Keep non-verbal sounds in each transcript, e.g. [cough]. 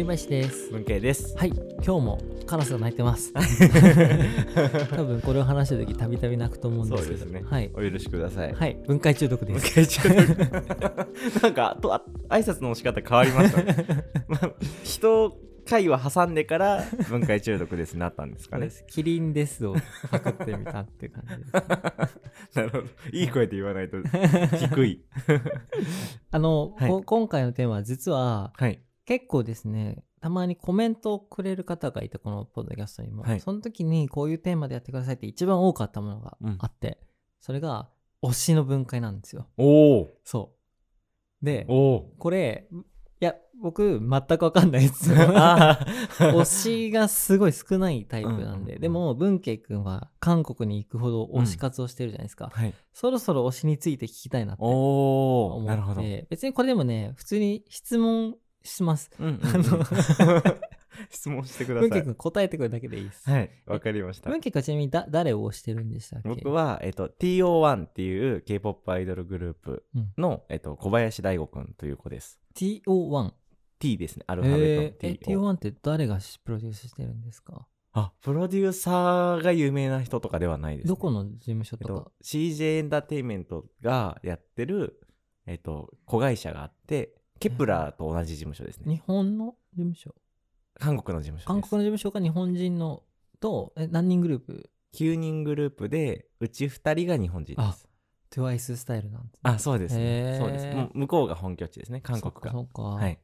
栗林です文系です。はい今日もカラスが鳴いてます [laughs] 多分これを話してる時たびたび鳴くと思うんですけどそうですね。はいお許しください。はい分解中毒です [laughs] なんかとあ挨拶の仕方変わりましたね。[laughs] まあ人会話挟んでから分解中毒ですなったんですかねキリンですをパクってみたって感じです、なるほど。いい声で言わないと低い。あの、はいこ今回のテーマは実ははい。結構ですねたまにコメントをくれる方がいてこのポッドキャストにも、はい。その時にこういうテーマでやってくださいって一番多かったものがあって、それが推しの分解なんですよ。おお。そう。でおお。これいや僕全く分かんないです。[laughs] 推しがすごい少ないタイプなんで、うんうんうん。でも文慶君は韓国に行くほど推し活をしてるじゃないですか、はい。そろそろ推しについて聞きたいなっておお。思なるほど。って別にこれでもね普通に質問しますうんうんうんあの [laughs] 質問してください。文慶君答えてくるだけでいいです、はい。わかりました文。慶君はちなみにだ誰を推してるんでしたっけ？僕は、えっと、TO1 っていう K-POP アイドルグループの、えっと、小林大吾くんという子です。TO1 T ですね。アルファベットのえー、えを。TO1 って誰がプロデュースしてるんですか？あ、プロデューサーが有名な人とかではないです、ね。どこの事務所とか、えっと、CJ エンターテインメントがやってる、えっと、子会社があって、ケプラーと同じ事務所ですね。日本の事務所？韓国の事務所です。韓国の事務所か日本人のとえ何人グループ？9人グループで、うち2人が日本人です。TWICE スタイルなんです、ね、あそうですへね。ーそうです。もう向こうが本拠地ですね、韓国が。そっかそっか、、はいい。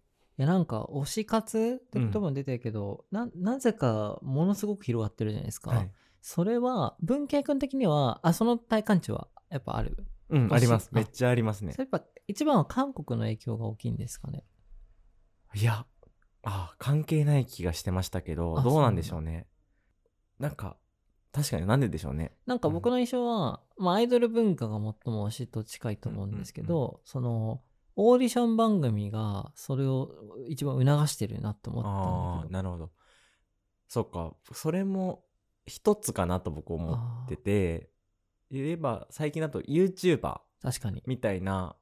やなんか推し活って言葉も出てるけど、ななぜかものすごく広がってるじゃないですか、はい。それは文系君的にはあその体感値はやっぱある、うん、あります。あめっちゃありますねそ。れやっぱ一番は韓国の影響が大きいんですかね？いや、あ関係ない気がしてましたけど、あどうなんでしょうね。なんか、確かになんででしょうね。なんか僕の印象は、まあ、アイドル文化が最も推しと近いと思うんですけど、うんそのオーディション番組がそれを一番促してるなと思ったんああ、だけどなるほど。そっか、それも一つかなと僕思ってて、言えば最近だと YouTuber 確かにみたいな、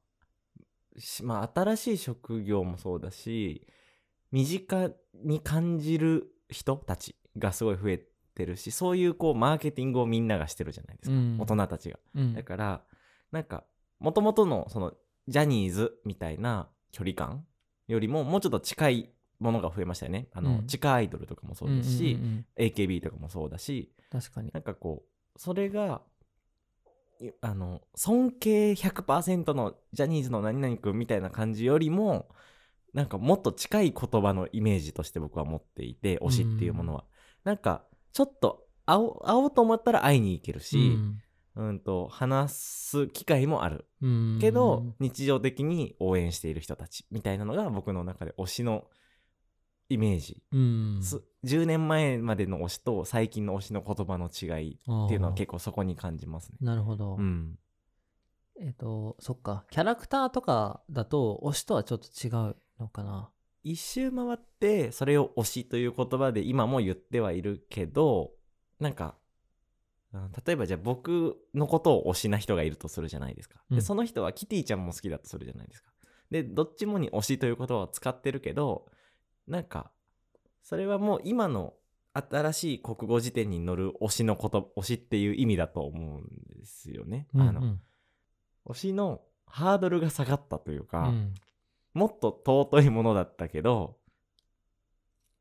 しまあ新しい職業もそうだし、身近に感じる人たちがすごい増えてるし、そういうこうマーケティングをみんながしてるじゃないですか。うん大人たちが。うんだから、なんか、もともとの、その、ジャニーズみたいな距離感よりも、もうちょっと近いものが増えましたよね。あの、うん地下アイドルとかもそうですし、AKB とかもそうだし、確かになんかこう、それが、いあの、尊敬100%のジャニーズの何々くんみたいな感じよりも、なんかもっと近い言葉のイメージとして僕は持っていて、推しっていうものは。なんか、ちょっと会おう、会おうと思ったら会いに行けるし、うんと話す機会もある。うん。けど、日常的に応援している人たちみたいなのが僕の中で推しのイメージ、うん。す10年前までの推しと最近の推しの言葉の違いっていうのは結構そこに感じますね。なるほど、うん、えっ、とそっか。キャラクターとかだと推しとはちょっと違うのかな。一周回ってそれを推しという言葉で今も言ってはいるけどなんかうん例えばじゃあ僕のことを推しな人がいるとするじゃないですか。うん。でその人はキティちゃんも好きだとするじゃないですか。でどっちもに推しという言葉を使ってるけどなんかそれはもう今の新しい国語辞典に載る推しのこと推しっていう意味だと思うんですよね。あのうん。推しのハードルが下がったといううか、ん。もっと尊いものだったけど、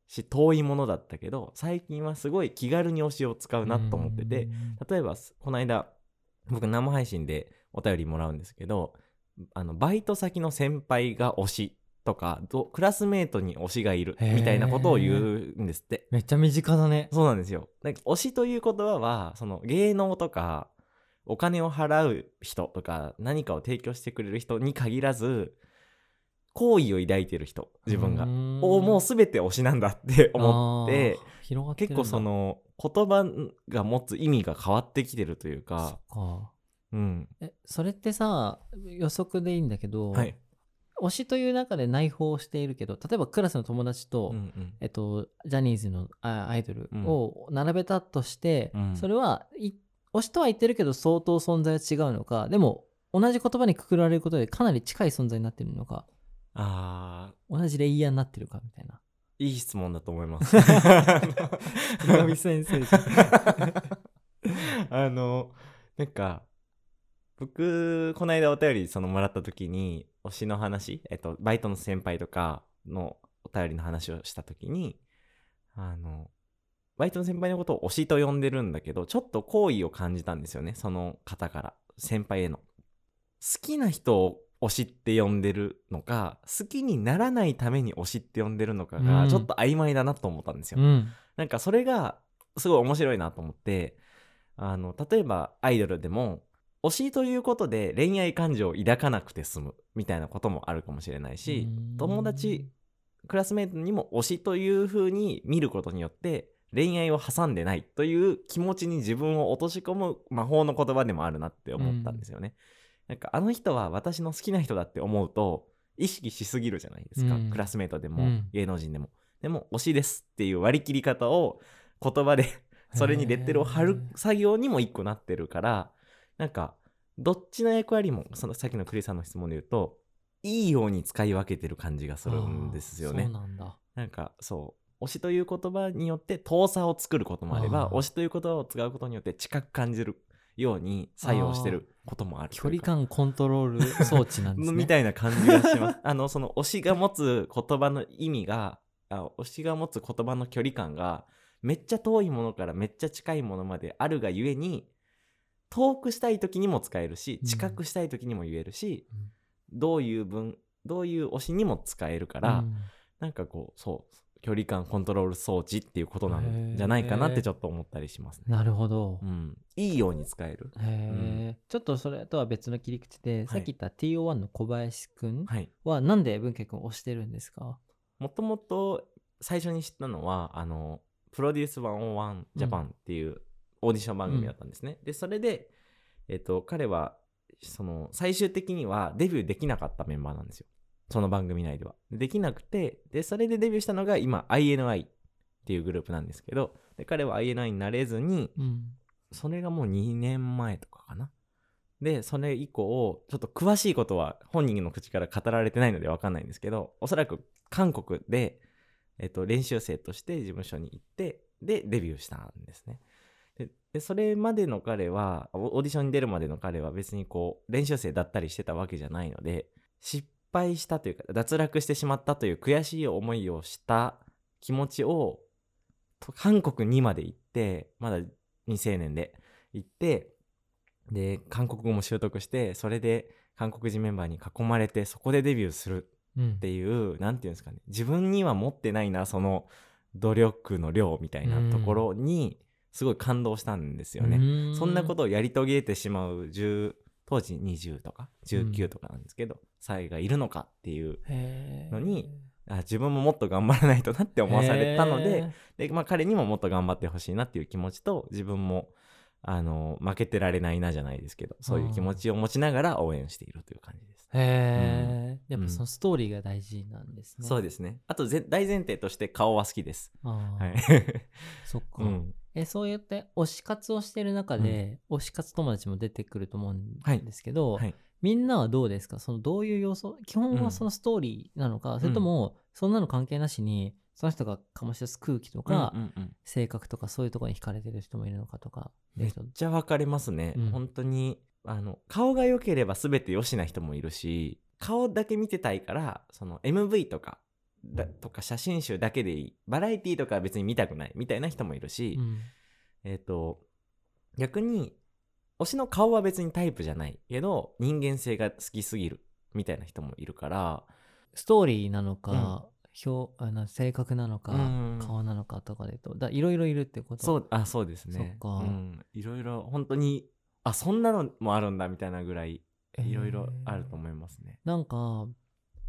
し、遠いものだったけど、最近はすごい気軽に推しを使うなと思ってて、例えば、この間、僕生配信でお便りもらうんですけど、あの、バイト先の先輩が推しとか、どクラスメートに推しがいるみたいなことを言うんですって。めっちゃ身近だねそうなんですよ。なんか推しという言葉は、その芸能とか、お金を払う人とか、何かを提供してくれる人に限らず、好意を抱いてる人、自分が。をもう全て推しなんだって思って、結構その言葉が持つ意味が変わってきてるというかうん。えそれってさ予測でいいんだけど、はい。推しという中で内包しているけど例えばクラスの友達と、うんうん。えっと、ジャニーズのあアイドルを並べたとして、うん。それはい推しとは言ってるけど相当存在は違うのかでも同じ言葉にくくられることでかなり近い存在になってるのかあ同じレイヤーになってるかみたいな。ーいい質問だと思います。あの、なんか、僕、この間お便りそのもらった時に、推しの話、えっと、バイトの先輩とかのお便りの話をした時に、あの、バイトの先輩のことを推しと呼んでるんだけど、ちょっと好意を感じたんですよね、その方から、先輩への。好きな人を推しって呼んでるのか、好きにならないために推しって呼んでるのかが、うんちょっと曖昧だなと思ったんですよ。うんなんかそれがすごい面白いなと思って、あの、例えばアイドルでも、推しということで恋愛感情を抱かなくて済むみたいなこともあるかもしれないしうん、友達、クラスメートにも推しという風に見ることによって、恋愛を挟んでないという気持ちに自分を落とし込む魔法の言葉でもあるなって思ったんですよね。なんかあの人は私の好きな人だって思うと意識しすぎるじゃないですか、うん。クラスメートでも、うん。芸能人でも。でも推しですっていう割り切り方を言葉でそれにレッテルを貼る作業にも一個なってるからなんかどっちの役割もそのさっきのクリスさんの質問で言うといいように使い分けてる感じがするんですよね。なんだ。なんかそう推しという言葉によって遠さを作ることもあれば推しという言葉を使うことによって近く感じるように作用してることもある距離感コントロール装置なんですね。みたいな感じがします。[laughs] あの、その推しが持つ言葉の意味が、あ推しが持つ言葉の距離感が、めっちゃ遠いものからめっちゃ近いものまであるがゆえに、遠くしたい時にも使えるし、うん近くしたい時にも言えるし、うんどういう文、どういう推しにも使えるから、うんなんかこう、そう、距離感コントロール装置っていうことなへんーじゃないかなってちょっと思ったりしますね。なるほどう。ん。いいように使える。へえ、ちょっとそれとは別の切り口で、さっき言った TO1 の小林くんはい。はなんで文慶くんを推してるんですか？もともと最初に知ったのはあのプロデュース101ジャパンっていうオーディション番組だったんですね、でそれで、えっと彼はその最終的にはデビューできなかったメンバーなんですよ。その番組内では。できなくてでそれでデビューしたのが今 INI っていうグループなんですけどで彼は INI になれずにうん。それがもう2年前とかかな。で、それ以降、ちょっと詳しいことは本人の口から語られてないのでわかんないんですけど、おそらく韓国で、えっと、練習生として事務所に行って、で、デビューしたんですね。で、でそれまでの彼は、オオーディションに出るまでの彼は別にこう、練習生だったりしてたわけじゃないので、失敗したというか、脱落してしまったという悔しい思いをした気持ちを、と韓国にまで行って、まだ未成年で行って、で、韓国語も習得して、それで韓国人メンバーに囲まれて、そこでデビューするうん。っていう、なんていうんですかね、自分には持ってないな、その努力の量みたいなところに、すごい感動したんですよね。うんそんなことをやり遂げてしまう10、当時20とか19とかなんですけど、才がいるのかっていう、のにあ自分ももっと頑張らないとなって思わされたので、で、まあ、彼にももっと頑張ってほしいなっていう気持ちと自分もあの負けてられないなじゃないですけどそういう気持ちを持ちながら応援しているという感じです。へえ、やっうんぱそのストーリーが大事なんですね。そうですね。あとぜ大前提として顔は好きです。はい。そっか、うん、えそうやって推し活をしてる中で、推し活友達も出てくると思うんですけど、はい。みんなはどうですか？そのどういう要素？基本はそのストーリーなのか、それともそんなの関係なしにその人が醸し出す空気とか、うんうんうん。性格とかそういうところに惹かれてる人もいるのかとかめっちゃ分かれますね。うん。本当にあの顔が良ければ全て良しな人もいるし顔だけ見てたいからその MV とかだとか写真集だけでいいバラエティとかは別に見たくないみたいな人もいるし、うん。えっ、と逆に推しの顔は別にタイプじゃないけど人間性が好きすぎるみたいな人もいるからストーリーなのか、表あの性格なのか、うん。顔なのかとかでとだいろいろいるってこと？そうあそうですね。そっか。うん、いろいろ本当にあそんなのもあるんだみたいなぐらいいろいろあると思いますね。なんか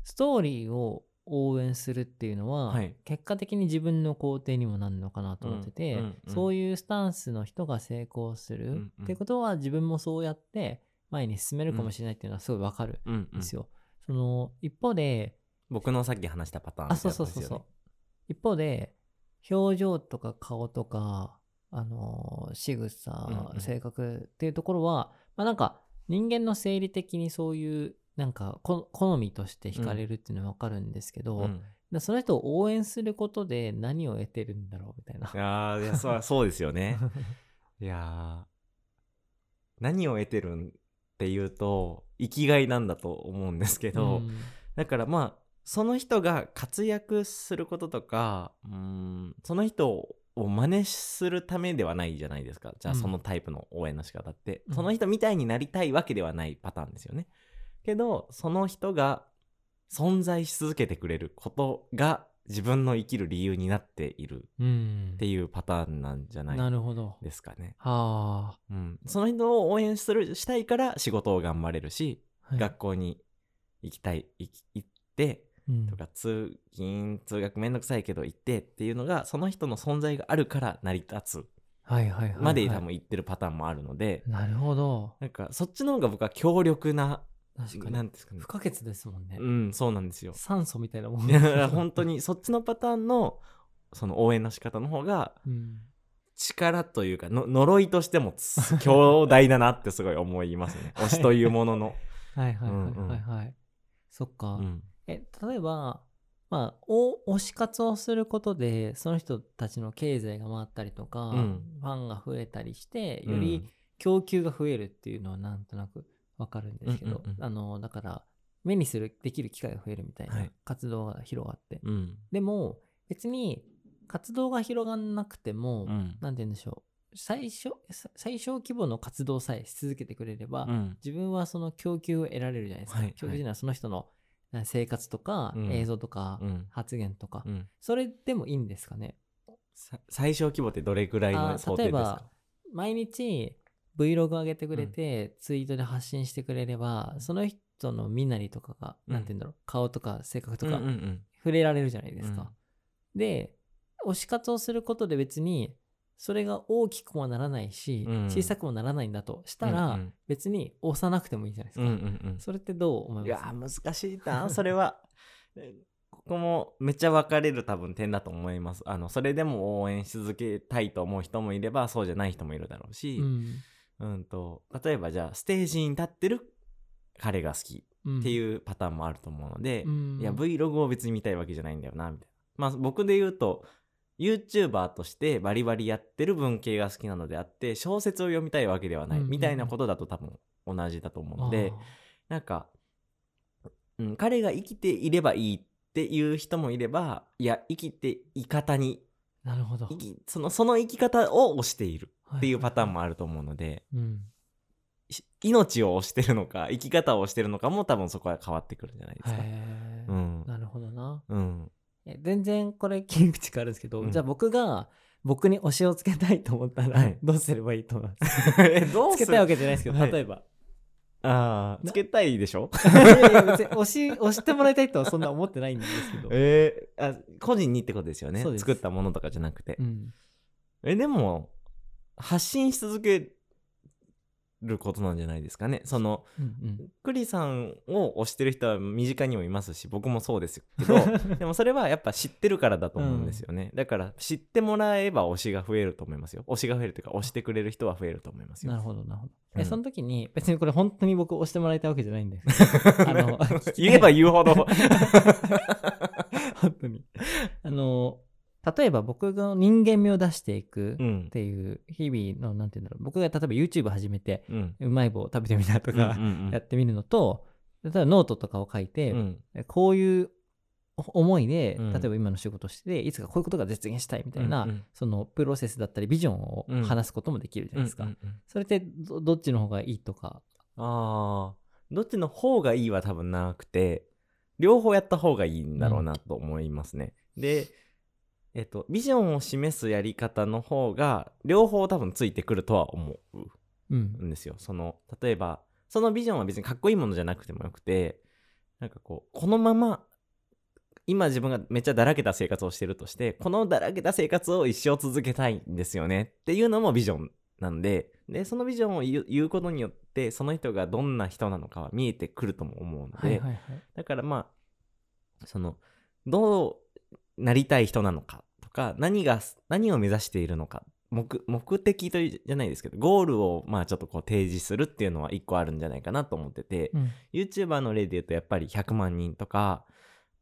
ストーリーを応援するっていうのは、はい。結果的に自分の肯定にもなるのかなと思ってて、うんうんうん。そういうスタンスの人が成功する、うんうん。ってことは自分もそうやって前に進めるかもしれないっていうのはすごいわかるうんうん。んですよ。その一方で僕のさっき話したパターンあそうそうそうそう、一方で表情とか顔とかあの仕草、うんうん。性格っていうところはまあなんか人間の生理的にそういうなんかこ好みとして惹かれるっていうのはわかるんですけど、うんでその人を応援することで何を得てるんだろうみたいな。ああ、いや、そう、そうですよね。[laughs] いやー何を得てるんっていうと、生きがいなんだと思うんですけど、うんだからまあ、その人が活躍することとか、うーん、その人を真似するためではないじゃないですか。じゃあうんそのタイプの応援の仕方って、うんその人みたいになりたいわけではないパターンですよね。けど、その人が存在し続けてくれることが自分の生きる理由になっているうんっていうパターンなんじゃない。ですかね。はうん。その人を応援する、したいから仕事を頑張れるし、あ。はい学校に行きたい、行き行って、うんとか通勤通学めんどくさいけど行ってっていうのがその人の存在があるから成り立つはいはいはいはい。まで多分言ってるパターンもあるので、なるほど。なんかそっちの方が僕は強力な確かに。なんですかね不可欠ですもんね。うんそうなんですよ酸素みたいなもん。本当にそっちのパターンのその応援の仕方の方がうん。力というかの呪いとしてもつ強大だなってすごい思いますね [laughs] 推しというものの、はいはいはいうんうんはいはい。そっか。うんえ、例えば、まあ、お推し活をすることで、その人たちの経済が回ったりとか、うんファンが増えたりして、うんより供給が増えるっていうのはなんとなくわかるんですけど、うんうんうん。あの、だから、目にする、できる機会が増えるみたいはない。活動が広がって。うん。でも、別に活動が広がんなくても、うん。なんて言うんでしょう。最初、さ最小規模の活動さえし続けてくれれば、うん。自分はその供給を得られるじゃないですか。はい供給というのはその人のな生活とか、うん。映像とか、うん。発言とか、うん。それでもいいんですかね？さ最小規模ってどれぐらいのあ想定ですか？例えば、毎日 Vlog 上げてくれて、ツイートで発信してくれれば、その人の身なりとかが、うん。なんて言うんだろう、顔とか性格とか、触れられるじゃないですか。で、推し活をすることで別に、それが大きくもならないし、うん。小さくもならないんだとしたら、うん別に押さなくてもいいじゃないですうんか。それってどう思いいます？やー難しいな。それはえ [laughs] ここもめっちゃ分かれる多分点だと思います。あのそれでも応援し続けたいと思う人もいればそうじゃない人もいるだろうし、うんうん、と例えばじゃあステージに立ってる彼が好きうんっていうパターンもあると思うので、うん。いや Vlog を別に見たいわけじゃないんだよなみたいな。まあ僕で言うと YouTuber としてバリバリやってる文系が好きなのであって小説を読みたいわけではない、うんうん。うんみたいなことだと多分同じだと思うので、あなんか、うん、彼が生きていればいいっていう人もいればいや生きてい方にーなるほど。生きそのその生き方を推しているはっていうパターンも。もあると思うので、うん。し命を推してるのか生き方を推してるのかも多分そこは変わってくるんじゃないですか。うんなるほどな。うん、え全然これ切り口変わるんですけど、うんじゃあ僕が僕に推しをつけたいと思ったら、はいどうすればいいと思います？[laughs] えどつけたいわけじゃないですけど、はい例えば。ああつけたいでしょ？いやいや別に推し、推してもらいたいとはそんな思ってないんですけど。[laughs] えー、あ個人にってことですよね。そうです。作ったものとかじゃなくて、うん。えでも発信し続けることなんじゃないですかね。そのうんクリさんを推してる人は身近にもいますし僕もそうですけど [laughs] でもそれはやっぱ知ってるからだと思うんですよね、だから知ってもらえば推しが増えると思いますよ。推しが増えるというか推してくれる人は増えると思いますよ。なるほど、なるほど。え、うん。その時に、別にこれ本当に僕押してもらいたいわけじゃないんです。[laughs] あの [laughs] 言えば言うほど。本当に。あの、例えば僕が人間味を出していくうん。っていう日々の、なんていうんだろう、僕が例えば YouTube 始めて、うまい棒を食べてみたとかやってみるのと、例えばノートとかを書いて、うん。こういう思いで、うん。例えば今の仕事をしてて、いつかこういうことが実現したいみたいな、そのプロセスだったりビジョンをうん。話すこともできるじゃないですか。それってどどっちの方がいいとか？ああどっちの方がいいは多分なくて両方やった方がいいんだろうなと思いますね、でえっとビジョンを示すやり方の方が両方多分ついてくるとは思ううん。んですよその例えばそのビジョンは別にかっこいいものじゃなくてもよくてなんかこうこのまま今自分がめっちゃだらけた生活をしてるとしてこのだらけた生活を一生続けたいんですよねっていうのもビジョンなんででそのビジョンを言うことによってその人がどんな人なのかは見えてくるとも思うので、はいはいはい。だからまあそのどうなりたい人なのかとか何が何を目指しているのか目目的というじゃないですけどゴールをまあちょっとこう提示するっていうのは一個あるんじゃないかなと思ってて、うん YouTuber の例で言うとやっぱり100万人とか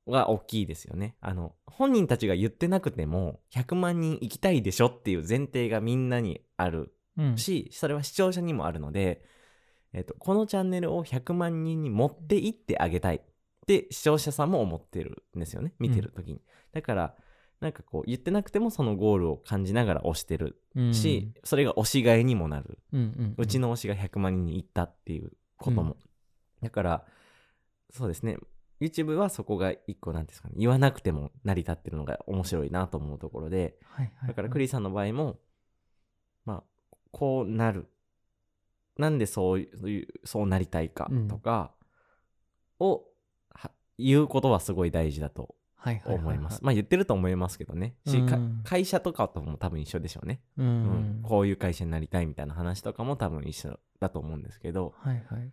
が大きいですよね。あの、本人たちが言ってなくても、100万人行きたいでしょっていう前提がみんなにあるうんし、それは視聴者にもあるので、えっと、このチャンネルを100万人に持っていってあげたいって視聴者さんも思ってるんですよね。見てる時に。だから、なんかこう言ってなくてもそのゴールを感じながら押してるうんし、それが推しがいにもなる。うんうんうちの推しが100万人に行ったっていうことも。だから、そうですね。YouTube はそこが一個なんですかね。言わなくても成り立ってるのが面白いなと思うところで、はいはいはいだからクリーさんの場合も、まあ、こうなる。なんでそういう、そうなりたいかとかを、は言うことはすごい大事だとはいはい思います。まあ言ってると思いますけどね。し、かうん会社とかとも多分一緒でしょうね。ううんんこういう会社になりたいみたいな話とかも多分一緒だと思うんですけど。はいはい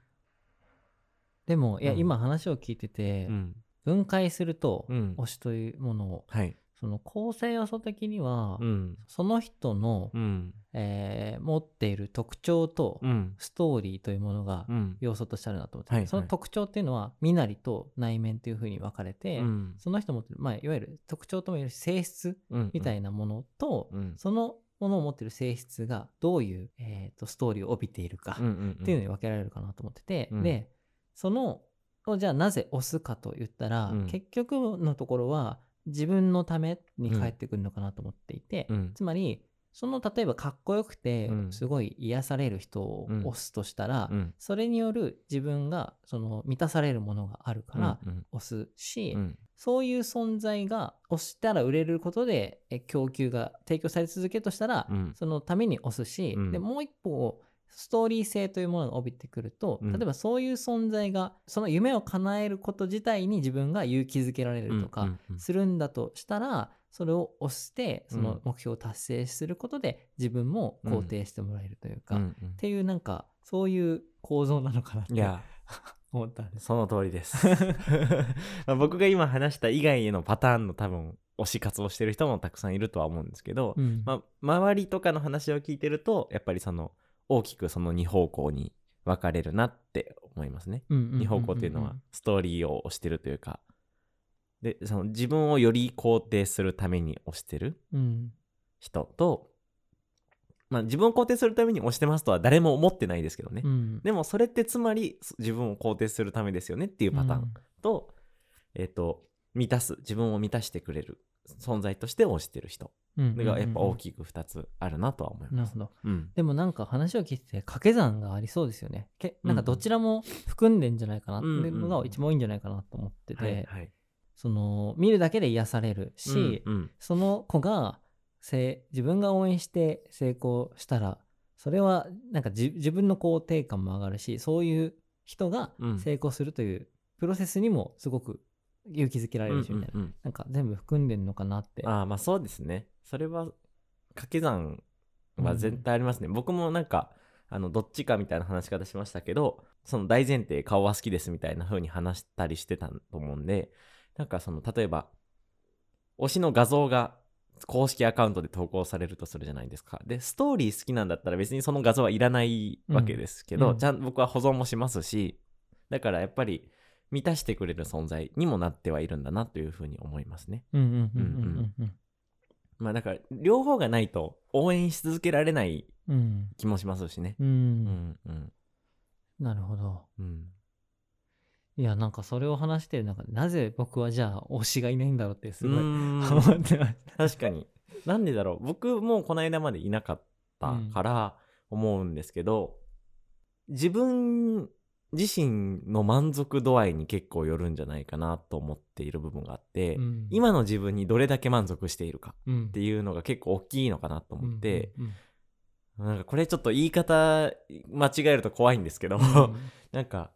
でもいやうん今話を聞いててうん。分解するとうん推しというものをはい。その構成要素的にはうん。その人のうん。えー持っている特徴とうん。ストーリーというものがうん。要素としてあるなと思ってて、はいはいその特徴っていうのは身なりと内面というふうに分かれて、うんその人持ってる、まあ、いわゆる特徴ともいえる性質うん。みたいなものと、うん。そのものを持ってる性質がどういう、えーとストーリーを帯びているかうんうんっていうのに分けられるかなと思ってて、うんでそのをじゃあなぜ押すかと言ったら、うん結局のところは自分のために返ってくるのかなと思っていて、うん。つまりその例えばかっこよくてうんすごい癒される人をうん押すとしたら、うん。それによる自分がその満たされるものがあるからうん押すし、うん。そういう存在が押したら売れることでえ供給が提供され続けるとしたら、うん。そのために押すし、うんでもう一方ストーリー性というものが帯びてくると、うん。例えばそういう存在がその夢を叶えること自体に自分が勇気づけられるとかうんうんするんだとしたら、それを押してそうん。の目標を達成することで自分も肯定してもらえるというか、っうん。ていうなんかそういう構造なのかなってうんいや、[laughs] 思ったんです。その通りです。[laughs] まあ僕が今話した以外のパターンの多分推し活をしてる人もたくさんいるとは思うんですけど、うん。まあ、周りとかの話を聞いてるとやっぱりその大きくその2方向に分かれるなって思いますね。2方向っていうのはストーリーを推してるというか。でその自分をより肯定するために推してるうん。人と、まあ、自分を肯定するために推してますとは誰も思ってないですけどね、うん。でもそれってつまり自分を肯定するためですよねっていうパターンと、えっ、と満たす自分を満たしてくれる存在として推してる人。うん。がやっぱ大い。きく2つあるなとは思います。なるほど。うん。でもなんか話を聞いてて掛け算がありそうですよね。けなんかどちらも含んでんじゃないかなっていうのが一番多いんじゃないかなと思ってて、その見るだけで癒されるし、うんうん。その子がせ自分が応援して成功したらそれはなんか自自分の肯定感も上がるしそういう人がうん。成功するというプロセスにもすごく勇気づけられるしみたいな、うんうん。うんなんか全部含んでんのかなって。ああまあそうですね。それは掛け算は絶対ありますね、僕もなんかあのどっちかみたいな話し方しましたけどその大前提顔は好きですみたいな風に話したりしてたと思うんでなんかその例えば推しの画像が公式アカウントで投稿されるとするじゃないですか。でストーリー好きなんだったら別にその画像はいらないわけですけど、うん。うん。ちゃん僕は保存もしますしだからやっぱり満たしてくれる存在にもなってはいるんだなというふうに思いますね。うんうんうんうんうんまあだから両方がないと応援し続けられないうん気もしますしね。うん、うんうんなるほどうん。いやなんかそれを話してる中でなぜ僕はじゃあ推しがいないんだろうってすごい思ってました確かに。なんでだろう僕もこの間までいなかったから思うんですけど、自分自身の満足度合いに結構よるんじゃないかなと思っている部分があって、うん。今の自分にどれだけ満足しているかうん。っていうのが結構大きいのかなと思って、うんなんかこれちょっと言い方間違えると怖いんですけど、うん。[laughs] なんか、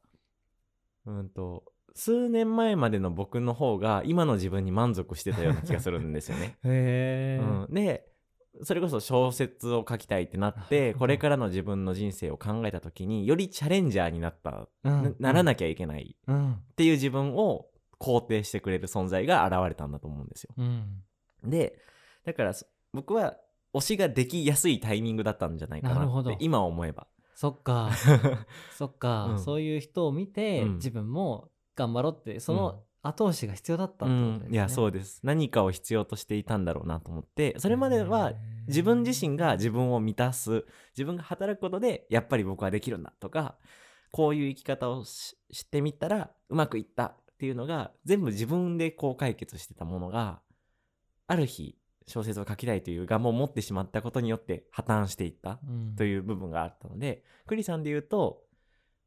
うんと、数年前までの僕の方が今の自分に満足してたような気がするんですよね。[laughs] へえ、うん、で、それこそ小説を書きたいってなって、これからの自分の人生を考えた時に、よりチャレンジャーになった、うん。なならなきゃいけないうん。っていう自分を肯定してくれる存在が現れたんだと思うんですよ。うん。で、だからそ僕は推しができやすいタイミングだったんじゃないかなって今思えば。そっか。[laughs] そっか、うん。そういう人を見て、うん。自分も頑張ろうってその後押しが必要だったってことですね、うん、いやそうです。何かを必要としていたんだろうなと思ってそれまでは自分自身が自分を満たす自分が働くことでやっぱり僕はできるんだとかこういう生き方をししてみたらうまくいったっていうのが全部自分でこう解決してたものがある日小説を書きたいという願望を持ってしまったことによって破綻していったうん。という部分があったのでクリさんで言うと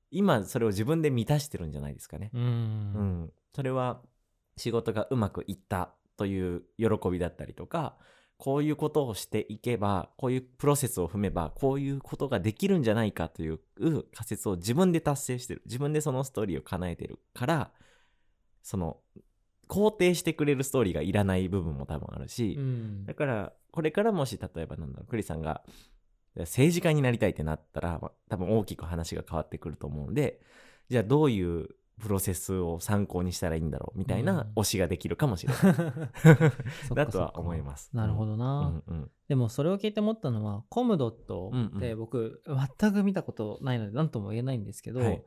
今それを自分で満たしてるんじゃないですかね。うん。うん、それは仕事がうまくいったという喜びだったりとかこういうことをしていけばこういうプロセスを踏めばこういうことができるんじゃないかという仮説を自分で達成してる。自分でそのストーリーを叶えてるからその肯定してくれるストーリーがいらない部分も多分あるし、うん。だからこれからもし例えばなんだろうクリさんが政治家になりたいってなったらまあ多分大きく話が変わってくると思うのでじゃあどういうプロセスを参考にしたらいいんだろうみたいな推しができるかもしれない。[laughs] そっかだとは思います。なるほどうな、んうん。でもそれを聞いて思ったのはコムドットうんうん。って僕全く見たことないので何とも言えないんですけど、はい。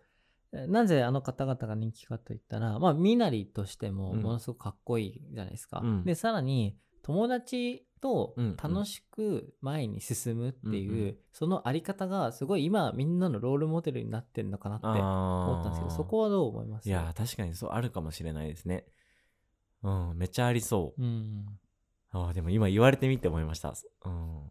えなぜあの方々が人気かといったらまあ身なりとしてもうん。ものすごくかっこいいじゃないですか。うん。でさらに友達と楽しく前に進むっていう、うんうんそのあり方がすごい今みんなのロールモデルになってるのかなって思ったんですけどそこはどう思います？いや確かにそうあるかもしれないですね。うんめっちゃありそう。うん、あーでも今言われてみて思いました。うん。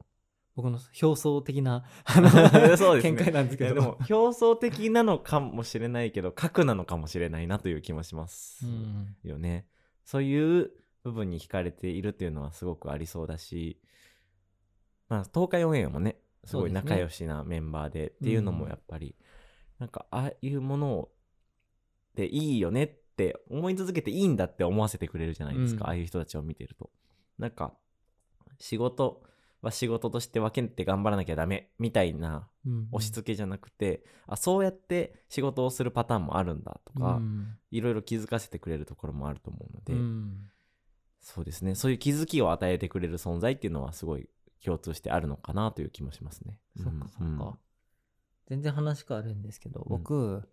僕の表層的な [laughs] そうですね。見解なんですけど。でも表層的なのかもしれないけど核なのかもしれないなという気もしますうん。よね。そういう部分に惹かれているっていうのはすごくありそうだし、まあ、東海オンエアもねすごい仲良しなメンバーでっていうのもうんやっぱり、なんかああいうものをでいいよねって思い続けていいんだって思わせてくれるじゃないですか、うん。ああいう人たちを見てると。なんか仕事は仕事として分けて頑張らなきゃダメみたいなうん。押し付けじゃなくて、あそうやって仕事をするパターンもあるんだとか、うん。いろいろ気づかせてくれるところもあると思うので、うんそうですね。そういう気づきを与えてくれる存在っていうのはすごい共通してあるのかなという気もしますね。そっかそっうんか。全然話変わるんですけど、うん。僕、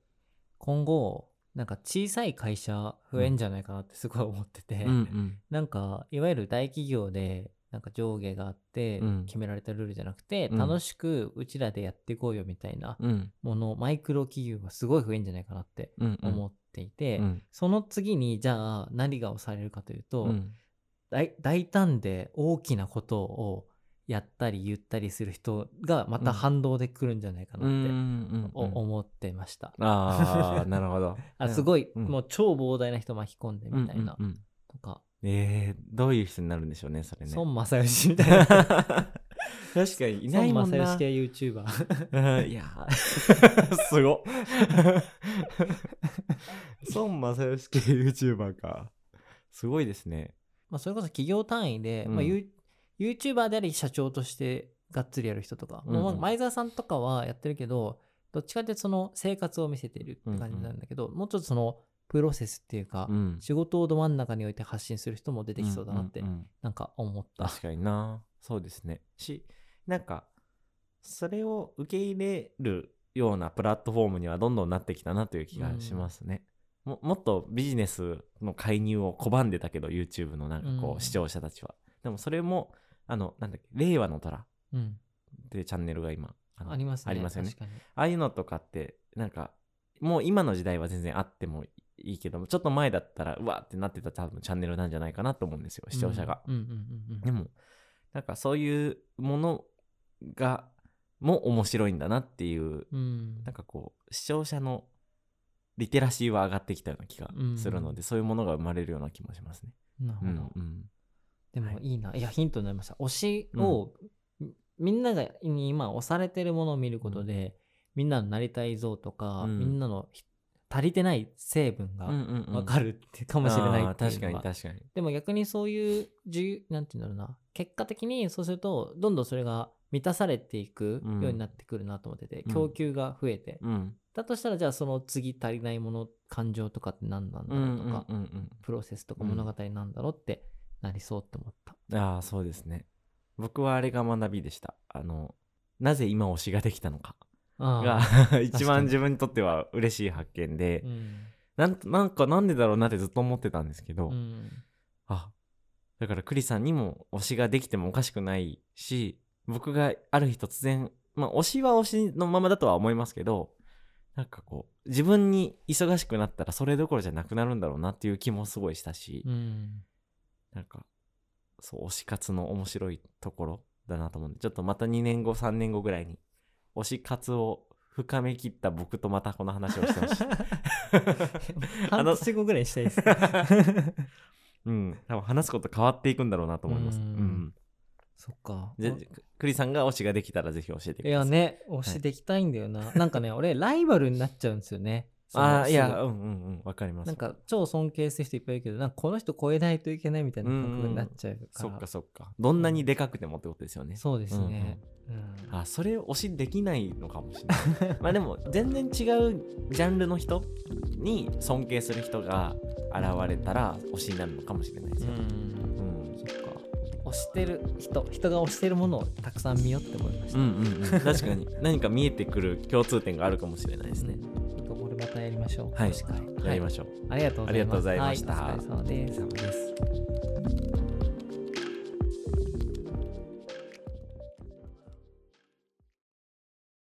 今後、なんか小さい会社増えんじゃないかなってすごい思ってて、うんうん。なんか、いわゆる大企業で、なんか上下があってうん。決められたルールじゃなくて、うん。楽しくうちらでやっていこうよみたいなうん。もの、マイクロ企業がすごい増えんじゃないかなって思っていて、うんその次にじゃあ何が押されるかというと、うん大大胆で大きなことをやったり言ったりする人がまた反動で来るんじゃないかなうんって思ってました。ああ [laughs] なるほど。あすごい、うんもう超膨大な人巻き込んでみたいな、うんうんうんとか、えー、どういう人になるんでしょうねそれね。孫正義みたいな。[laughs] 確かにいないもんな。孫正義系 YouTuber。うんいや [laughs] すごっ孫正義系 YouTuber か。すごいですね。まあそれこそ企業単位で、うん。まあ、ユー YouTuber であり社長としてがっつりやる人とか、うん。うんもう前澤さんとかはやってるけど、どっちかっていうとその生活を見せているって感じなんだけど、もうちょっとそのプロセスっていうか、うん。仕事をど真ん中に置いて発信する人も出てきそうだなって、んんん。なんか思った。確かにな。そうですね。しなんかそれを受け入れるようなプラットフォームにはどんどんなってきたなという気がしますね、ももっとビジネスの介入を拒んでたけど YouTube のなんかこう、うん。視聴者たちは。でもそれもあのなんだっけ令和の虎。うん。っていうチャンネルが今ありますね。ありますよね。ああいうのとかってなんかもう今の時代は全然あってもいいけどもちょっと前だったらうわってなってた多分チャンネルなんじゃないかなと思うんですよ視聴者が、でもなんかそういうものがも面白いんだなっていううん。なんかこう視聴者のリテラシーは上がってきたような気がするので、そういうものが生まれるような気もしますね。なるほど。うんうん。でもいいな。い。や、ヒントになりました。推しを、みんながに今推されてるものを見ることで、みんなのなりたい像とか、うん。みんなのひ足りてない成分がうんうんうん。分かるってかもしれないっていう確かのがに確かに。でも逆にそういうなんていうんだろうな。結果的にそうするとどんどんそれが満たされていくうんようになってくるなと思ってて、うん。供給が増えて、うんだとしたらじゃあその次足りないもの感情とかって何なんだうんうんろうとか、うんうん。プロセスとかうん物語なんだろうってなりそうって思った、ああそうですね。僕はあれが学びでした。あのなぜ今推しができたのかあがあ [laughs] 一番自分にとっては嬉しい発見でう、ん。なんなんかなんでだろうなってずっと思ってたんですけど、うん。あだからクリさんにも推しができてもおかしくないし僕がある日突然まあ推しは推しのままだとは思いますけどなんかこう自分に忙しくなったらそれどころじゃなくなるんだろうなっていう気もすごいしたし、うん。なんかそう推し活の面白いところだなと思うんでちょっとまた2年後3年後ぐらいに推し活を深めきった僕とまたこの話をしてほしいあ [laughs] 半の年後ぐらいにしたいです [laughs] うん。多分話すこと変わっていくんだろうなと思います。ううんんそっか。じゃクリさんが推しができたらぜひ教えてください。いやね推しできたいんだよな、なんかね [laughs] 俺ライバルになっちゃうんですよね。ああいやすうんうんうんわかります。なんか超尊敬する人いっぱいいるけどなんかこの人超えないといけないみたいな感覚になっちゃうから。そっかそっか。どんなにでかくてもってことですよね。そうですね、うんあそれ推しできないのかもしれない。[laughs] まあでも全然違うジャンルの人に尊敬する人が現れたら推しになるのかもしれないですよ、うん推してる人人が推してるものをたくさん見ようって思いました、うんうんうん、[laughs] 確かに。何か見えてくる共通点があるかもしれないですね、うん、これまたやりましょう。はい。やりましょう、はい、ありがとうございましたありがとうございました、はい、お疲れ様です。